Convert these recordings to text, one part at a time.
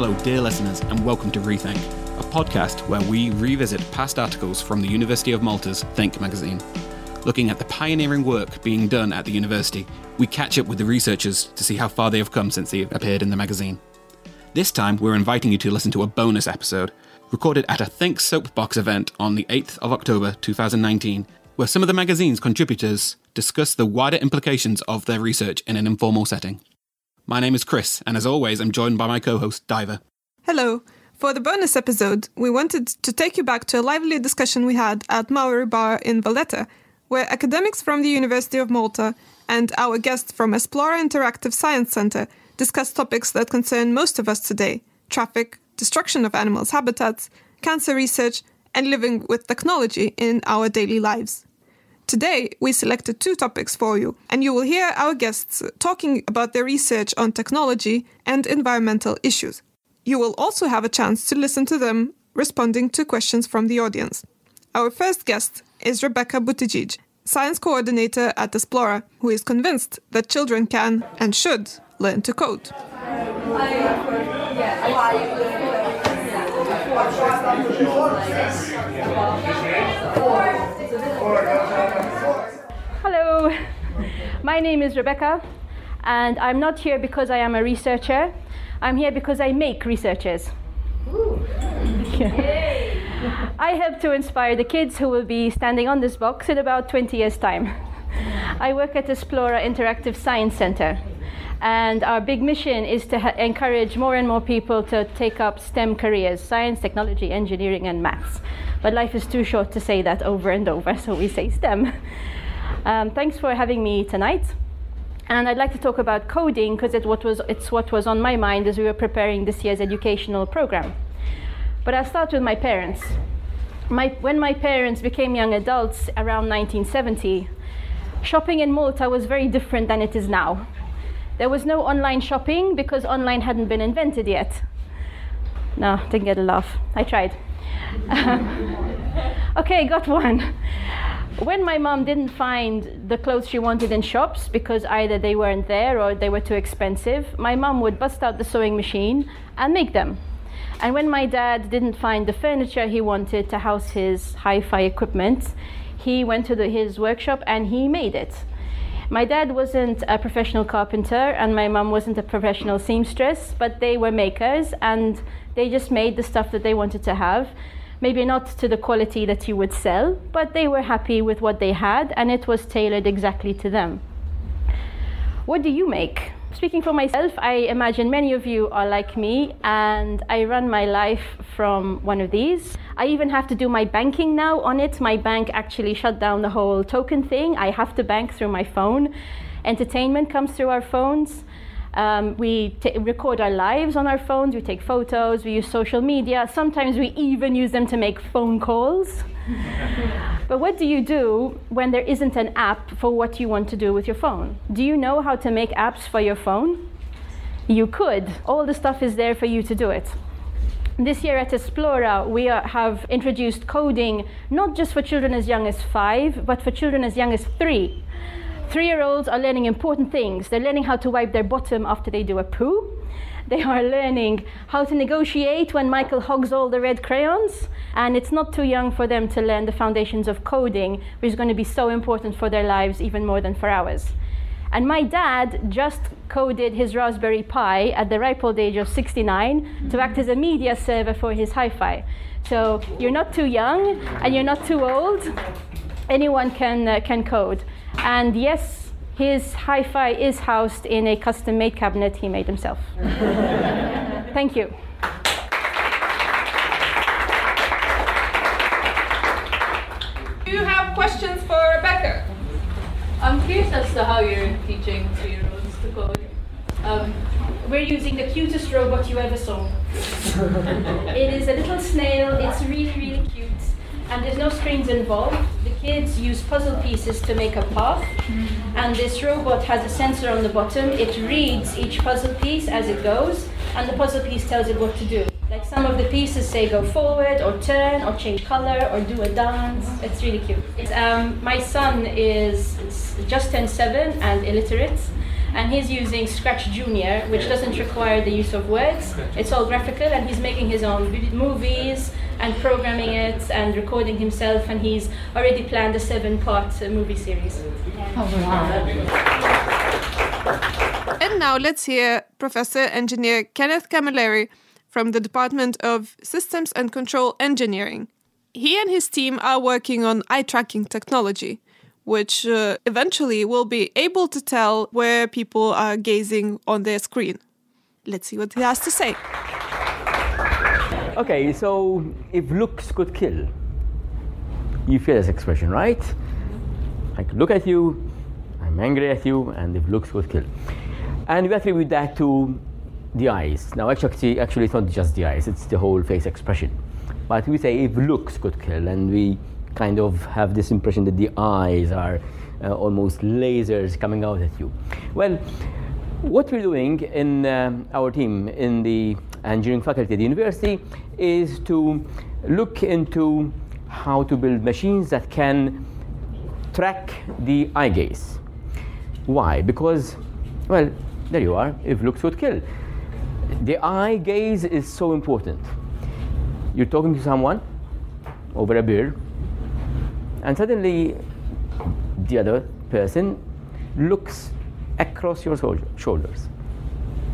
Hello, dear listeners, and welcome to Rethink, a podcast where we revisit past articles from the University of Malta's Think magazine. Looking at the pioneering work being done at the university, we catch up with the researchers to see how far they have come since they appeared in the magazine. This time, we're inviting you to listen to a bonus episode, recorded at a Think Soapbox event on the 8th of October 2019, where some of the magazine's contributors discuss the wider implications of their research in an informal setting. My name is Chris, and as always, I'm joined by my co host, Daiva. Hello. For the bonus episode, we wanted to take you back to a lively discussion we had at Mauri Bar in Valletta, where academics from the University of Malta and our guest from Esplora Interactive Science Center discussed topics that concern most of us today traffic, destruction of animals' habitats, cancer research, and living with technology in our daily lives. Today, we selected two topics for you, and you will hear our guests talking about their research on technology and environmental issues. You will also have a chance to listen to them responding to questions from the audience. Our first guest is Rebecca Buttigieg, science coordinator at Esplora, who is convinced that children can and should learn to code. My name is Rebecca, and I'm not here because I am a researcher. I'm here because I make researchers. I help to inspire the kids who will be standing on this box in about 20 years' time. I work at Esplora Interactive Science Center, and our big mission is to encourage more and more people to take up STEM careers science, technology, engineering, and maths. But life is too short to say that over and over, so we say STEM. Um, thanks for having me tonight. And I'd like to talk about coding because it it's what was on my mind as we were preparing this year's educational program. But I'll start with my parents. My, when my parents became young adults around 1970, shopping in Malta was very different than it is now. There was no online shopping because online hadn't been invented yet. No, didn't get a laugh. I tried. okay, got one. When my mom didn't find the clothes she wanted in shops because either they weren't there or they were too expensive, my mom would bust out the sewing machine and make them. And when my dad didn't find the furniture he wanted to house his hi fi equipment, he went to the, his workshop and he made it. My dad wasn't a professional carpenter and my mom wasn't a professional seamstress, but they were makers and they just made the stuff that they wanted to have. Maybe not to the quality that you would sell, but they were happy with what they had and it was tailored exactly to them. What do you make? Speaking for myself, I imagine many of you are like me, and I run my life from one of these. I even have to do my banking now on it. My bank actually shut down the whole token thing. I have to bank through my phone. Entertainment comes through our phones. Um, we record our lives on our phones, we take photos, we use social media. Sometimes we even use them to make phone calls. but what do you do when there isn't an app for what you want to do with your phone? Do you know how to make apps for your phone? You could. All the stuff is there for you to do it. This year at Esplora, we are, have introduced coding not just for children as young as five, but for children as young as three. Three year olds are learning important things. They're learning how to wipe their bottom after they do a poo. They are learning how to negotiate when Michael hogs all the red crayons. And it's not too young for them to learn the foundations of coding, which is going to be so important for their lives, even more than for ours. And my dad just coded his Raspberry Pi at the ripe old age of 69 to act as a media server for his hi fi. So you're not too young and you're not too old. Anyone can, uh, can code. And yes, his hi fi is housed in a custom made cabinet he made himself. Thank you. Do you have questions for Rebecca? I'm curious as to how you're teaching three-year-olds to code. Um, We're using the cutest robot you ever saw. it is a little snail, it's really, really cute, and there's no screens involved. The kids use puzzle pieces to make a path, and this robot has a sensor on the bottom. It reads each puzzle piece as it goes, and the puzzle piece tells it what to do. Like some of the pieces say go forward, or turn, or change color, or do a dance. It's really cute. It's, um, my son is just turned seven and illiterate. and he's using Scratch Junior, which doesn't require the use of words. It's all graphical, and he's making his own movies and programming it and recording himself, and he's already planned a seven-part uh, movie series. And now let's hear Professor Engineer Kenneth Camilleri from the Department of Systems and Control Engineering. He and his team are working on eye tracking technology, which uh, eventually will be able to tell where people are gazing on their screen. Let's see what he has to say. Okay, so if looks could kill, you feel this expression, right? I could look at you, I'm angry at you, and if looks could kill. And we attribute that to the eyes. Now, actually, actually, it's not just the eyes; it's the whole face expression. But we say if looks could kill, and we kind of have this impression that the eyes are uh, almost lasers coming out at you. Well, what we're doing in um, our team in the engineering faculty at the university is to look into how to build machines that can track the eye gaze. Why? Because, well, there you are, if looks would kill. The eye gaze is so important. You're talking to someone over a beer, and suddenly the other person looks across your shoulders.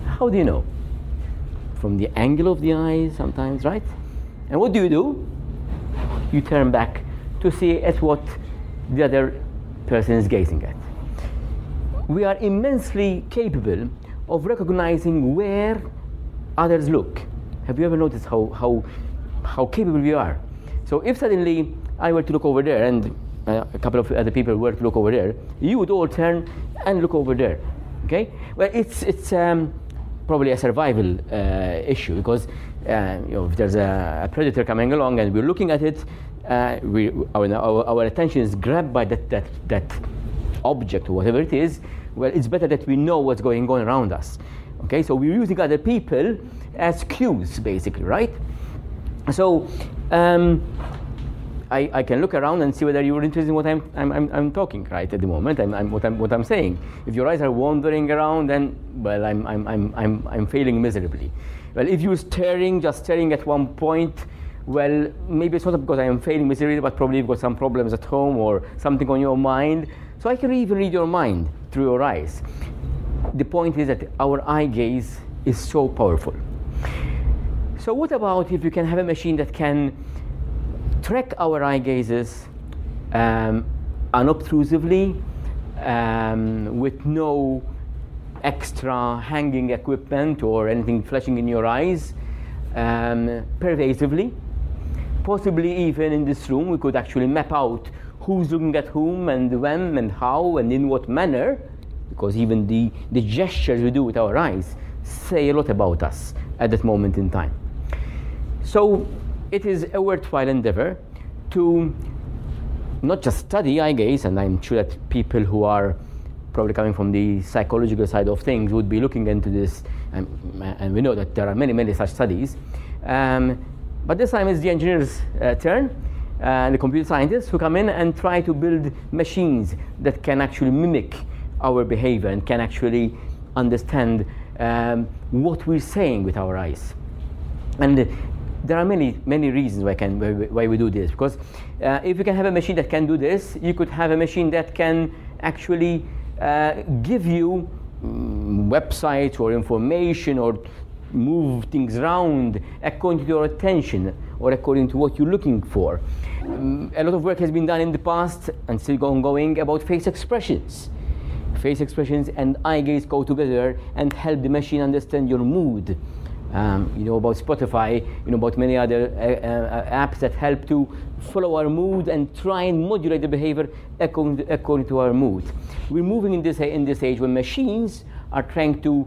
How do you know? From the angle of the eye, sometimes, right? And what do you do? You turn back to see at what the other person is gazing at. We are immensely capable of recognizing where others look. Have you ever noticed how, how, how capable we are? So if suddenly I were to look over there and uh, a couple of other people were to look over there, you would all turn and look over there. Okay? Well, it's, it's um, probably a survival uh, issue because uh, you know, if there's a, predator coming along and we're looking at it, uh, we, our, our, our, attention is grabbed by that, that, that object or whatever it is. Well, it's better that we know what's going on around us. Okay, so we're using other people as cues, basically, right? So um, I, I, can look around and see whether you're interested in what I'm, I'm, I'm, I'm talking right at the moment, I'm, I'm, what, I'm, what I'm saying. If your eyes are wandering around, then, well, I'm, I'm, I'm, I'm, I'm failing miserably. Well, if you're staring, just staring at one point, well, maybe it's not because I am failing miserably, but probably you've got some problems at home or something on your mind. So I can even read your mind through your eyes. The point is that our eye gaze is so powerful. So, what about if you can have a machine that can track our eye gazes um, unobtrusively um, with no extra hanging equipment or anything flashing in your eyes um, pervasively? Possibly, even in this room, we could actually map out who's looking at whom and when and how and in what manner, because even the, the gestures we do with our eyes say a lot about us at that moment in time. So it is a worthwhile endeavor to not just study eye gaze, and I'm sure that people who are probably coming from the psychological side of things would be looking into this, and, and we know that there are many, many such studies. Um, but this time it's the engineer's uh, turn, and uh, the computer scientists who come in and try to build machines that can actually mimic our behavior and can actually understand um, what we're saying with our eyes. And there are many, many reasons why, can, why we do this. Because uh, if you can have a machine that can do this, you could have a machine that can actually uh, give you um, websites or information or move things around according to your attention or according to what you're looking for. Um, a lot of work has been done in the past and still ongoing about face expressions. Face expressions and eye gaze go together and help the machine understand your mood. Um, you know about Spotify, you know about many other uh, uh, apps that help to follow our mood and try and modulate the behavior according to, according to our mood. We're moving in this in this age when machines are trying to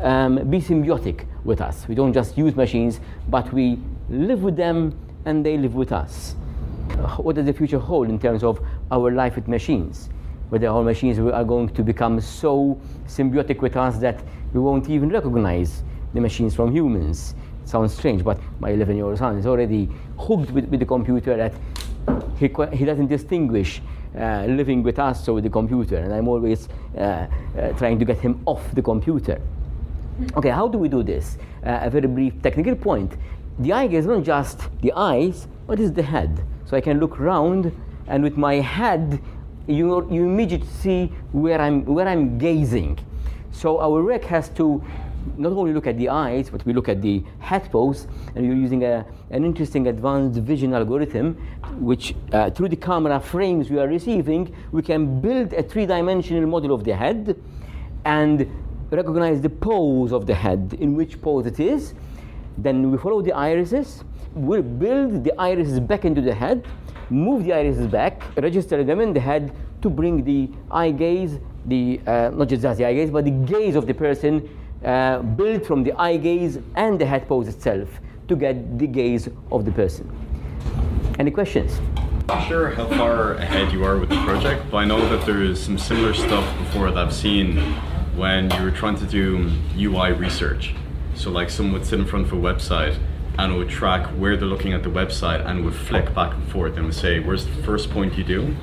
um, be symbiotic with us. We don't just use machines, but we live with them and they live with us. What does the future hold in terms of our life with machines? Whether our machines are going to become so symbiotic with us that we won't even recognize the machines from humans. It sounds strange, but my 11 year old son is already hooked with, with the computer that he, he doesn't distinguish uh, living with us, or with the computer, and I'm always uh, uh, trying to get him off the computer. Okay, how do we do this? Uh, a very brief technical point. The eye is not just the eyes, but it's the head. So I can look round, and with my head, you, you immediately see where I'm, where I'm gazing. So our rec has to not only look at the eyes, but we look at the head pose, and we're using a, an interesting advanced vision algorithm, which uh, through the camera frames we are receiving, we can build a three-dimensional model of the head, and recognize the pose of the head, in which pose it is. Then we follow the irises, we'll build the irises back into the head, move the irises back, register them in the head to bring the eye gaze, the uh, not just the eye gaze, but the gaze of the person uh, built from the eye gaze and the head pose itself to get the gaze of the person. Any questions? Not sure how far ahead you are with the project, but I know that there's some similar stuff before that I've seen when you were trying to do UI research. So like someone would sit in front of a website and it would track where they're looking at the website and would flick back and forth and would say, where's the first point you do?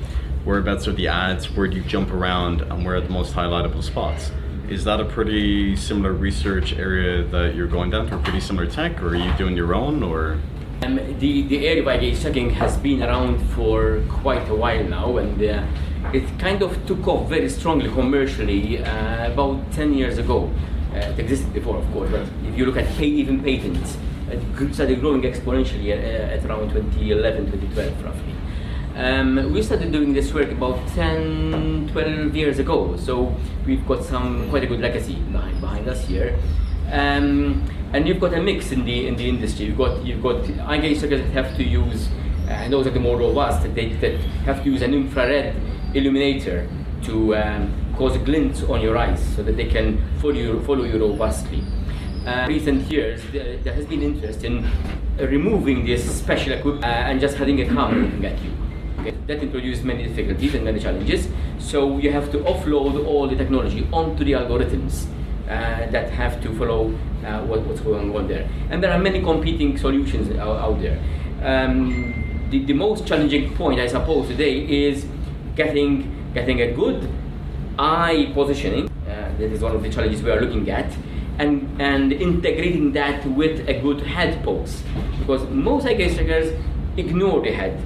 Whereabouts are the ads? Where do you jump around? And where are the most highlightable spots? Is that a pretty similar research area that you're going down for pretty similar tech or are you doing your own or? Um, the, the area of gaze tracking has been around for quite a while now and uh, it kind of took off very strongly commercially uh, about 10 years ago. Uh, it existed before, of course, but if you look at pay, even patents, it started growing exponentially at, uh, at around 2011, 2012 roughly. Um, we started doing this work about 10, 12 years ago, so we've got some quite a good legacy behind, behind us here. Um, and you've got a mix in the in the industry. You've got you've got eye gaze trackers that have to use, uh, and those are the more robust. That they that have to use an infrared illuminator to um, cause a glint on your eyes, so that they can follow you follow you robustly. Uh, recent years, there, there, has been interest in removing this special equipment uh, and just having a camera looking at you. Okay? That introduces many difficulties and many challenges. So you have to offload all the technology onto the algorithms. Uh, that have to follow uh, what, what's going on there. And there are many competing solutions out, out there. Um, the, the most challenging point, I suppose, today is getting, getting a good eye positioning. Uh, that is one of the challenges we are looking at. And, and integrating that with a good head pose. Because most eye trackers ignore the head.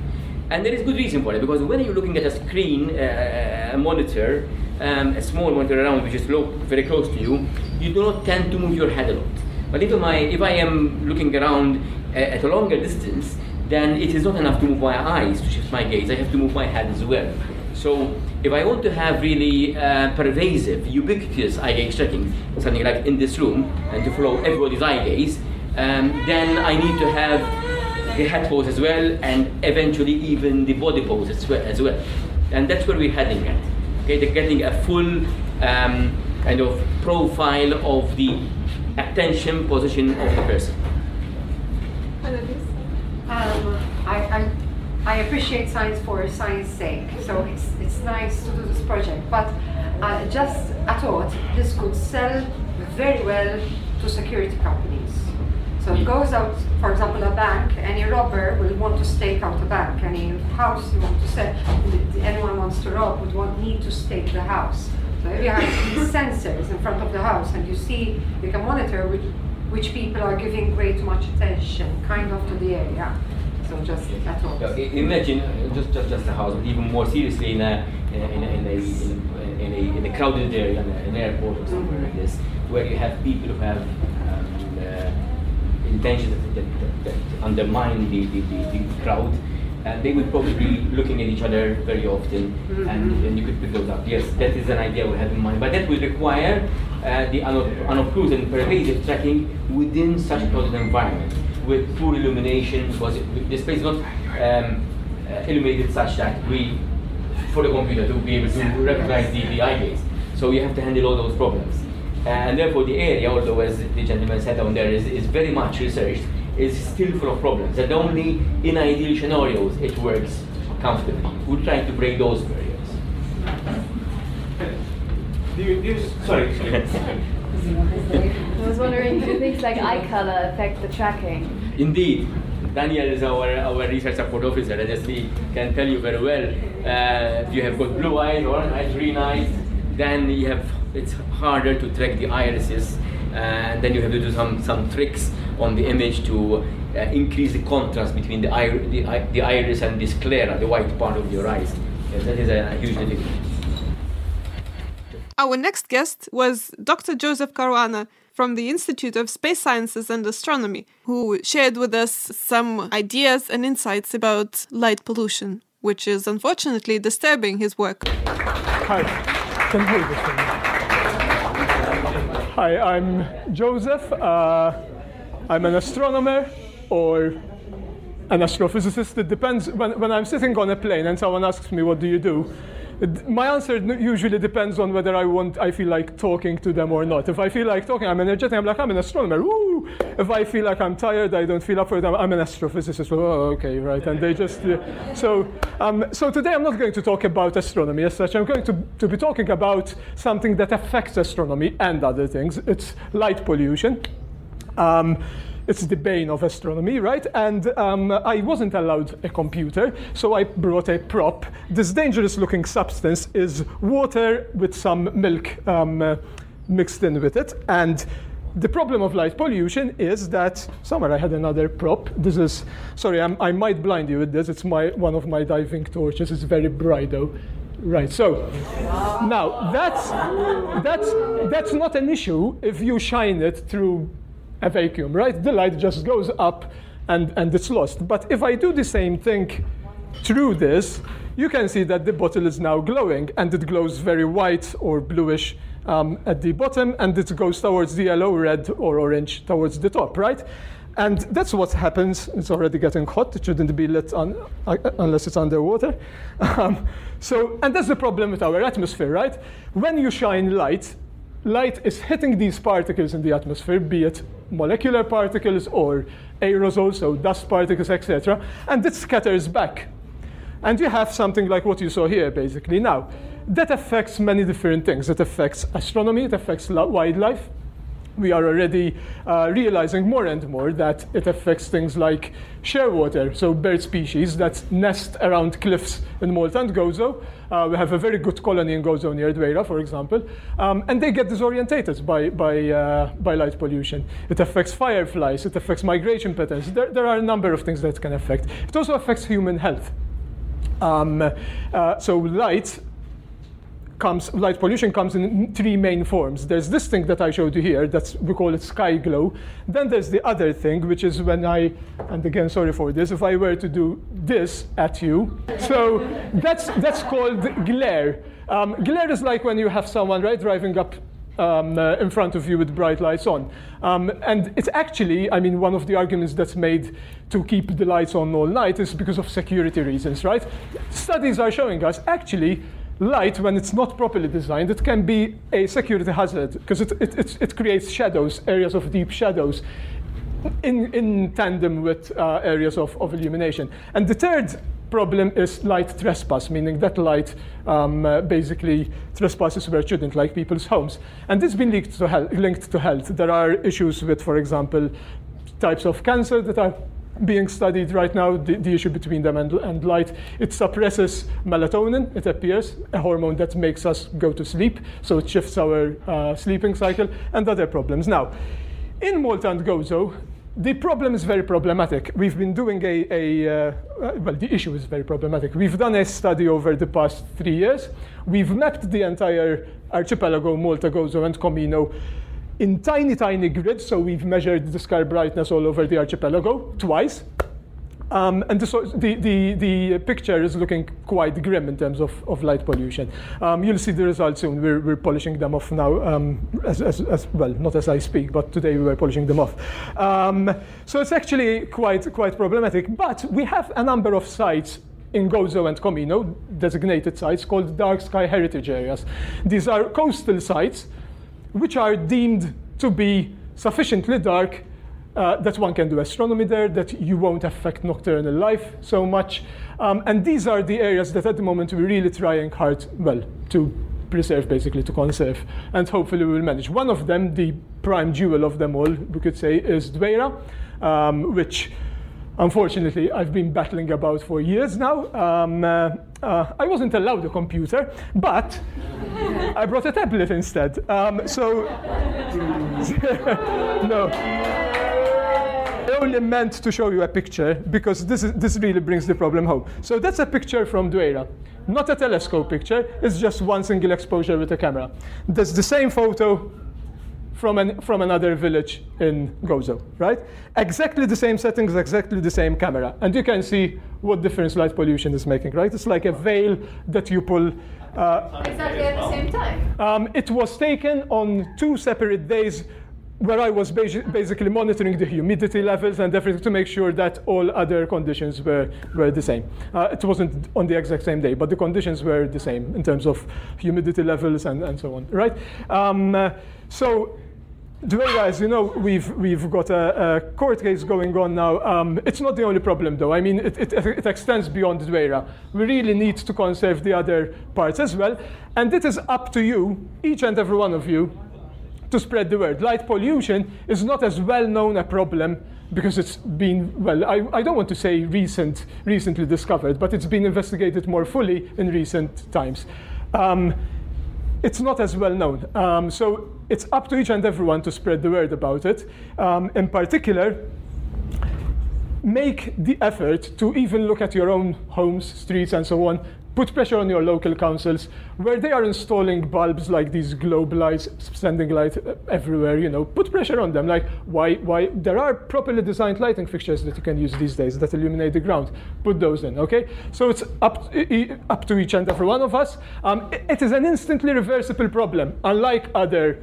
And there is good reason for it, because when you're looking at a screen, uh, a monitor, um, a small monitor around which is low, very close to you, you do not tend to move your head a lot. But if, my, if I am looking around uh, at a longer distance, then it is not enough to move my eyes to shift my gaze. I have to move my head as well. So if I want to have really uh, pervasive, ubiquitous eye gaze tracking, something like in this room, and to follow everybody's eye gaze, um, then I need to have the head pose as well, and eventually even the body pose as well. As well. And that's where we're heading at. Okay, they're getting a full um, kind of profile of the attention position of the person. Um, I, I, I appreciate science for science sake, so it's, it's nice to do this project, but uh, just I thought this could sell very well to security companies. So it goes out, for example, a bank, any robber will want to stake out a bank, any house you want to sell, anyone wants to rob would want, need to stake the house. So if you have these sensors in front of the house and you see, you can monitor which, which people are giving great much attention, kind of to the area. So just at all. Yeah, imagine uh, just, just just a house, but even more seriously in a in a, in a, in a, in a, in a crowded area, in an airport or somewhere like this, where you have people who have uh, intentions that, that, that, undermine the, the, the, the crowd. And they would probably be looking at each other very often, Mm-hmm. and, and you could pick those up. Yes, that is an idea we have in mind, but that will require uh, the uno- unobtrusive and pervasive tracking within such a crowded environment with poor illumination, because it, the space is not um, uh, illuminated such that we, for the computer to be able to recognize the, the eye gaze. So you have to handle all those problems. And therefore the area, although as the gentleman said down there, is, is very much researched, is still full of problems. And only in ideal scenarios it works comfortably. We're trying to break those barriers. Do you, do you, sorry, sorry. I was wondering, do things like eye color affect the tracking? Indeed, Daniel is our, our research support officer, and as he can tell you very well, uh, if you have got blue eyes, orange eyes, green eyes, then you have it's harder to track the irises, and then you have to do some, some tricks on the image to uh, increase the contrast between the, ir- the, the iris and the sclera, the white part of your eyes. Yes, that is a, a huge difficulty. Our next guest was Dr. Joseph Caruana from the Institute of Space Sciences and Astronomy, who shared with us some ideas and insights about light pollution, which is unfortunately disturbing his work. Hi, Hi, I'm Joseph. Uh, I'm an astronomer or an astrophysicist. It depends. When, when I'm sitting on a plane and someone asks me, What do you do? My answer usually depends on whether I want, I feel like talking to them or not. If I feel like talking, I'm energetic. I'm like, I'm an astronomer. Woo! If I feel like I'm tired, I don't feel up for it. I'm, I'm an astrophysicist. Oh, okay, right. And they just uh, so um, so today I'm not going to talk about astronomy as such. I'm going to to be talking about something that affects astronomy and other things. It's light pollution. Um, it's the bane of astronomy, right? And um, I wasn't allowed a computer, so I brought a prop. This dangerous looking substance is water with some milk um, uh, mixed in with it. And the problem of light pollution is that somewhere I had another prop. This is, sorry, I'm, I might blind you with this. It's my, one of my diving torches. It's very bright though. Right, so now that's, that's, that's not an issue if you shine it through a vacuum, right? The light just goes up and, and it's lost. But if I do the same thing through this, you can see that the bottle is now glowing and it glows very white or bluish um, at the bottom and it goes towards the yellow, red, or orange towards the top, right? And that's what happens. It's already getting hot. It shouldn't be lit on, uh, unless it's underwater. Um, so, and that's the problem with our atmosphere, right? When you shine light, light is hitting these particles in the atmosphere, be it molecular particles or aerosols, so dust particles, etc., and it scatters back. And you have something like what you saw here, basically. Now, that affects many different things. It affects astronomy, it affects wildlife. We are already uh, realizing more and more that it affects things like shearwater, so bird species that nest around cliffs in Malta and Gozo. Uh, we have a very good colony in Gozo near Dwejra, for example, um, and they get disorientated by, by, uh, by light pollution. It affects fireflies, it affects migration patterns. There, there are a number of things that can affect. It also affects human health. Um, uh, so light comes, light pollution comes in three main forms. There's this thing that I showed you here, that's, we call it sky glow. Then there's the other thing, which is when I, and again, sorry for this, if I were to do this at you. So that's, that's called glare. Um, glare is like when you have someone, right, driving up um, uh, in front of you with bright lights on. Um, and it's actually, I mean, one of the arguments that's made to keep the lights on all night is because of security reasons, right? Studies are showing us actually light, when it's not properly designed, it can be a security hazard because it, it, it, it creates shadows, areas of deep shadows. In, in tandem with uh, areas of, of illumination. And the third problem is light trespass, meaning that light um, uh, basically trespasses where it shouldn't, like people's homes. And this has been linked to, health, linked to health. There are issues with, for example, types of cancer that are being studied right now, the, the issue between them and, and light. It suppresses melatonin, it appears, a hormone that makes us go to sleep, so it shifts our uh, sleeping cycle, and other problems. Now, in Malta and Gozo, the problem is very problematic. We've been doing a, a uh, well, the issue is very problematic. We've done a study over the past three years. We've mapped the entire archipelago, Malta, Gozo, and Comino in tiny, tiny grids. So we've measured the sky brightness all over the archipelago twice. Um, and the, the, the, picture is looking quite grim in terms of, of light pollution. Um, you'll see the results soon. We're, we're polishing them off now, um, as, as, as well, not as I speak, but today we were polishing them off. Um, so it's actually quite, quite problematic. But we have a number of sites in Gozo and Comino, designated sites called dark sky heritage areas. These are coastal sites which are deemed to be sufficiently dark uh, that one can do astronomy there, that you won't affect nocturnal life so much. Um, and these are the areas that at the moment we're really trying hard, well, to preserve, basically, to conserve. And hopefully we will manage. One of them, the prime jewel of them all, we could say, is Dwejra, um, which unfortunately, I've been battling about for years now. Um, uh, uh, I wasn't allowed a computer, but I brought a tablet instead. Um, so, no. I only meant to show you a picture because this, is, this really brings the problem home. So that's a picture from Dwejra. Not a telescope picture, it's just one single exposure with a camera. That's the same photo from, an, from another village in Gozo, right? Exactly the same settings, exactly the same camera. And you can see what difference light pollution is making, right? It's like a veil that you pull. Uh, exactly at the same time? Um, it was taken on two separate days where I was basically monitoring the humidity levels and everything to make sure that all other conditions were, were the same. Uh, it wasn't on the exact same day, but the conditions were the same in terms of humidity levels and, and so on, right? Um, uh, so Today, guys, you know, we've, we've got a, a court case going on now. Um, it's not the only problem, though. I mean, it, it, it extends beyond Dwejra. We really need to conserve the other parts as well. And it is up to you, each and every one of you, to spread the word. Light pollution is not as well known a problem because it's been, well, I, I don't want to say recent, recently discovered, but it's been investigated more fully in recent times. Um, it's not as well known. Um, so it's up to each and everyone to spread the word about it. Um, in particular, make the effort to even look at your own homes, streets, and so on put pressure on your local councils where they are installing bulbs like these globe lights sending light everywhere you know put pressure on them. Like why why there are properly designed lighting fixtures that you can use these days that illuminate the ground. Put those in okay? So it's up up to each and every one of us. Um, it is an instantly reversible problem unlike other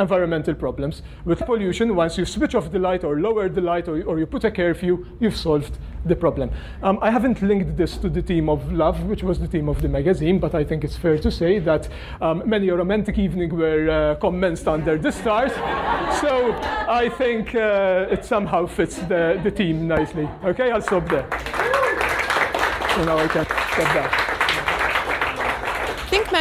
environmental problems. With pollution, once you switch off the light or lower the light or, or you put a curfew, you've solved the problem. Um, I haven't linked this to the theme of love, which was the theme of the magazine, but I think it's fair to say that um, many a romantic evening were uh, commenced under the stars. so I think uh, it somehow fits the, the theme nicely. Okay, I'll stop there. So now I can step back.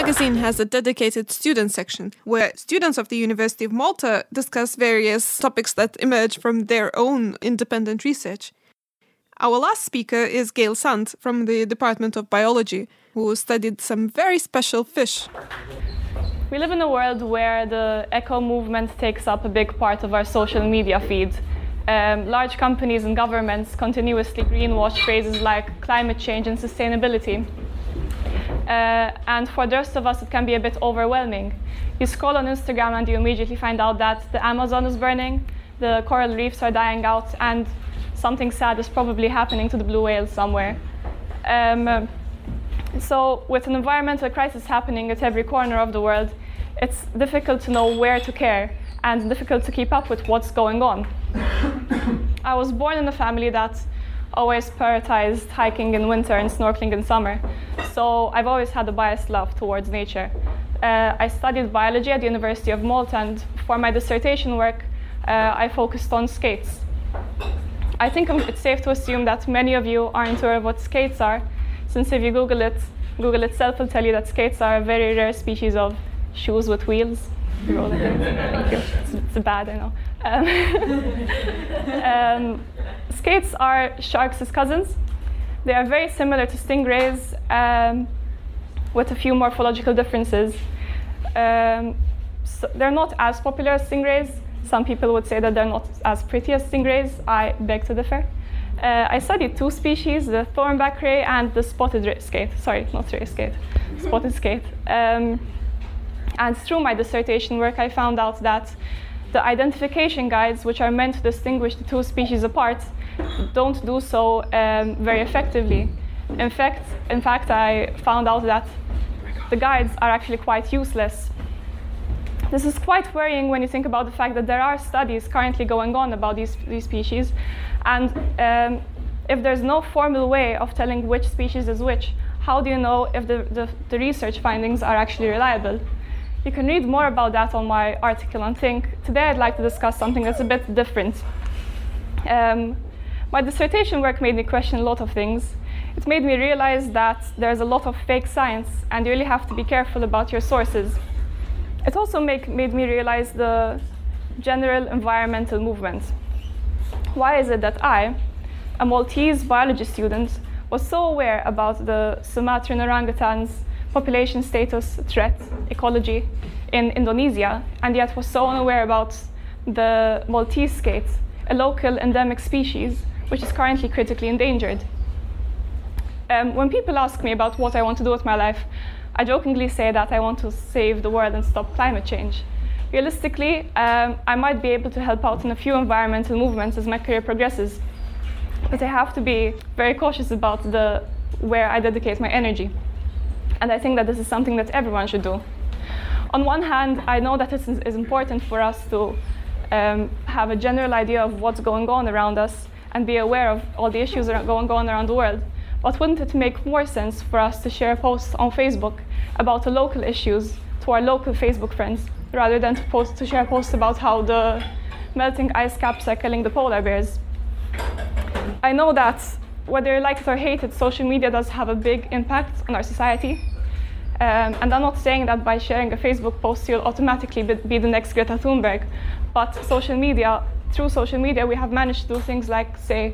Magazine has a dedicated student section where students of the University of Malta discuss various topics that emerge from their own independent research. Our last speaker is Gail Sant from the Department of Biology, who studied some very special fish. We live in a world where the eco movement takes up a big part of our social media feed. Um, large companies and governments continuously greenwash phrases like climate change and sustainability. Uh, and for the rest of us, it can be a bit overwhelming. You scroll on Instagram and you immediately find out that the Amazon is burning, the coral reefs are dying out, and something sad is probably happening to the blue whales somewhere. Um, so, with an environmental crisis happening at every corner of the world, it's difficult to know where to care and difficult to keep up with what's going on. I was born in a family that always prioritized hiking in winter and snorkeling in summer. So I've always had a biased love towards nature. Uh, I studied biology at the University of Malta, and for my dissertation work, uh, I focused on skates. I think it's safe to assume that many of you aren't aware of what skates are, since if you Google it, Google itself will tell you that skates are a very rare species of shoes with wheels. It's, it's bad, I know. Um, um, skates are sharks' cousins. They are very similar to stingrays um, with a few morphological differences. Um, so they're not as popular as stingrays. Some people would say that they're not as pretty as stingrays. I beg to differ. Uh, I studied two species, the thornback ray and the spotted ray skate. Sorry, not ray skate, spotted skate. Um, and through my dissertation work, I found out that the identification guides, which are meant to distinguish the two species apart, don't do so um, very effectively. In fact, in fact, I found out that the guides are actually quite useless. This is quite worrying when you think about the fact that there are studies currently going on about these, these species, and um, if there's no formal way of telling which species is which, how do you know if the, the, the research findings are actually reliable? You can read more about that on my article on Think. Today I'd like to discuss something that's a bit different. Um, my dissertation work made me question a lot of things. It made me realize that there's a lot of fake science and you really have to be careful about your sources. It also make, made me realize the general environmental movement. Why is it that I, a Maltese biology student, was so aware about the Sumatran orangutans' population status, threat, ecology in Indonesia, and yet was so unaware about the Maltese skate, a local endemic species which is currently critically endangered. Um, when people ask me about what I want to do with my life, I jokingly say that I want to save the world and stop climate change. Realistically, um, I might be able to help out in a few environmental movements as my career progresses, but I have to be very cautious about the, where I dedicate my energy. And I think that this is something that everyone should do. On one hand, I know that it is important for us to um, have a general idea of what's going on around us and be aware of all the issues going on around the world. But wouldn't it make more sense for us to share posts on Facebook about the local issues to our local Facebook friends rather than to, post, to share posts about how the melting ice caps are killing the polar bears? I know that whether you like it or hate it, social media does have a big impact on our society. Um, and I'm not saying that by sharing a Facebook post you'll automatically be, be the next Greta Thunberg, but social media, through social media, we have managed to do things like, say,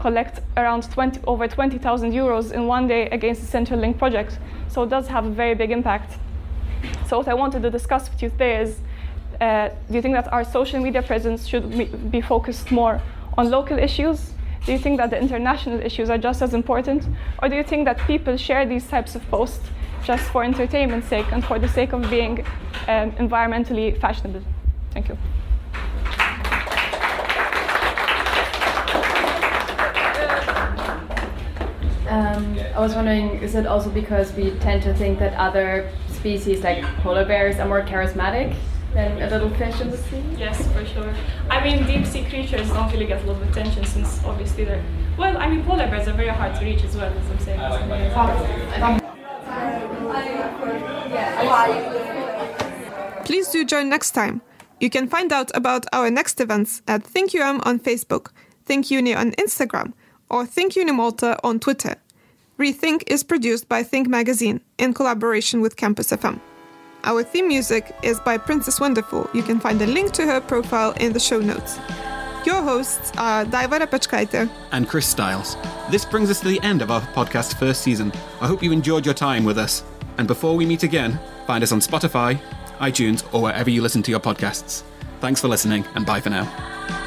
collect around 20, over 20,000 euros in one day against the Central Link project. So it does have a very big impact. So what I wanted to discuss with you today is, uh, do you think that our social media presence should be focused more on local issues? Do you think that the international issues are just as important? Or do you think that people share these types of posts just for entertainment's sake and for the sake of being um, environmentally fashionable? Thank you. Um, I was wondering, is it also because we tend to think that other species like polar bears are more charismatic than a little fish in the sea? Yes, for sure. I mean, deep sea creatures don't really get a lot of attention since obviously they're. Well, I mean, polar bears are very hard to reach as well, as I'm saying. Please do join next time. You can find out about our next events at ThinkUM on Facebook, ThinkUni on Instagram, or ThinkUni Malta on Twitter. Rethink is produced by Think Magazine in collaboration with Campus FM. Our theme music is by Princess Wonderful. You can find a link to her profile in the show notes. Your hosts are Daiva Repechkaite and Chris Stiles. This brings us to the end of our podcast first season. I hope you enjoyed your time with us. And before we meet again, find us on Spotify, iTunes, or wherever you listen to your podcasts. Thanks for listening, and bye for now.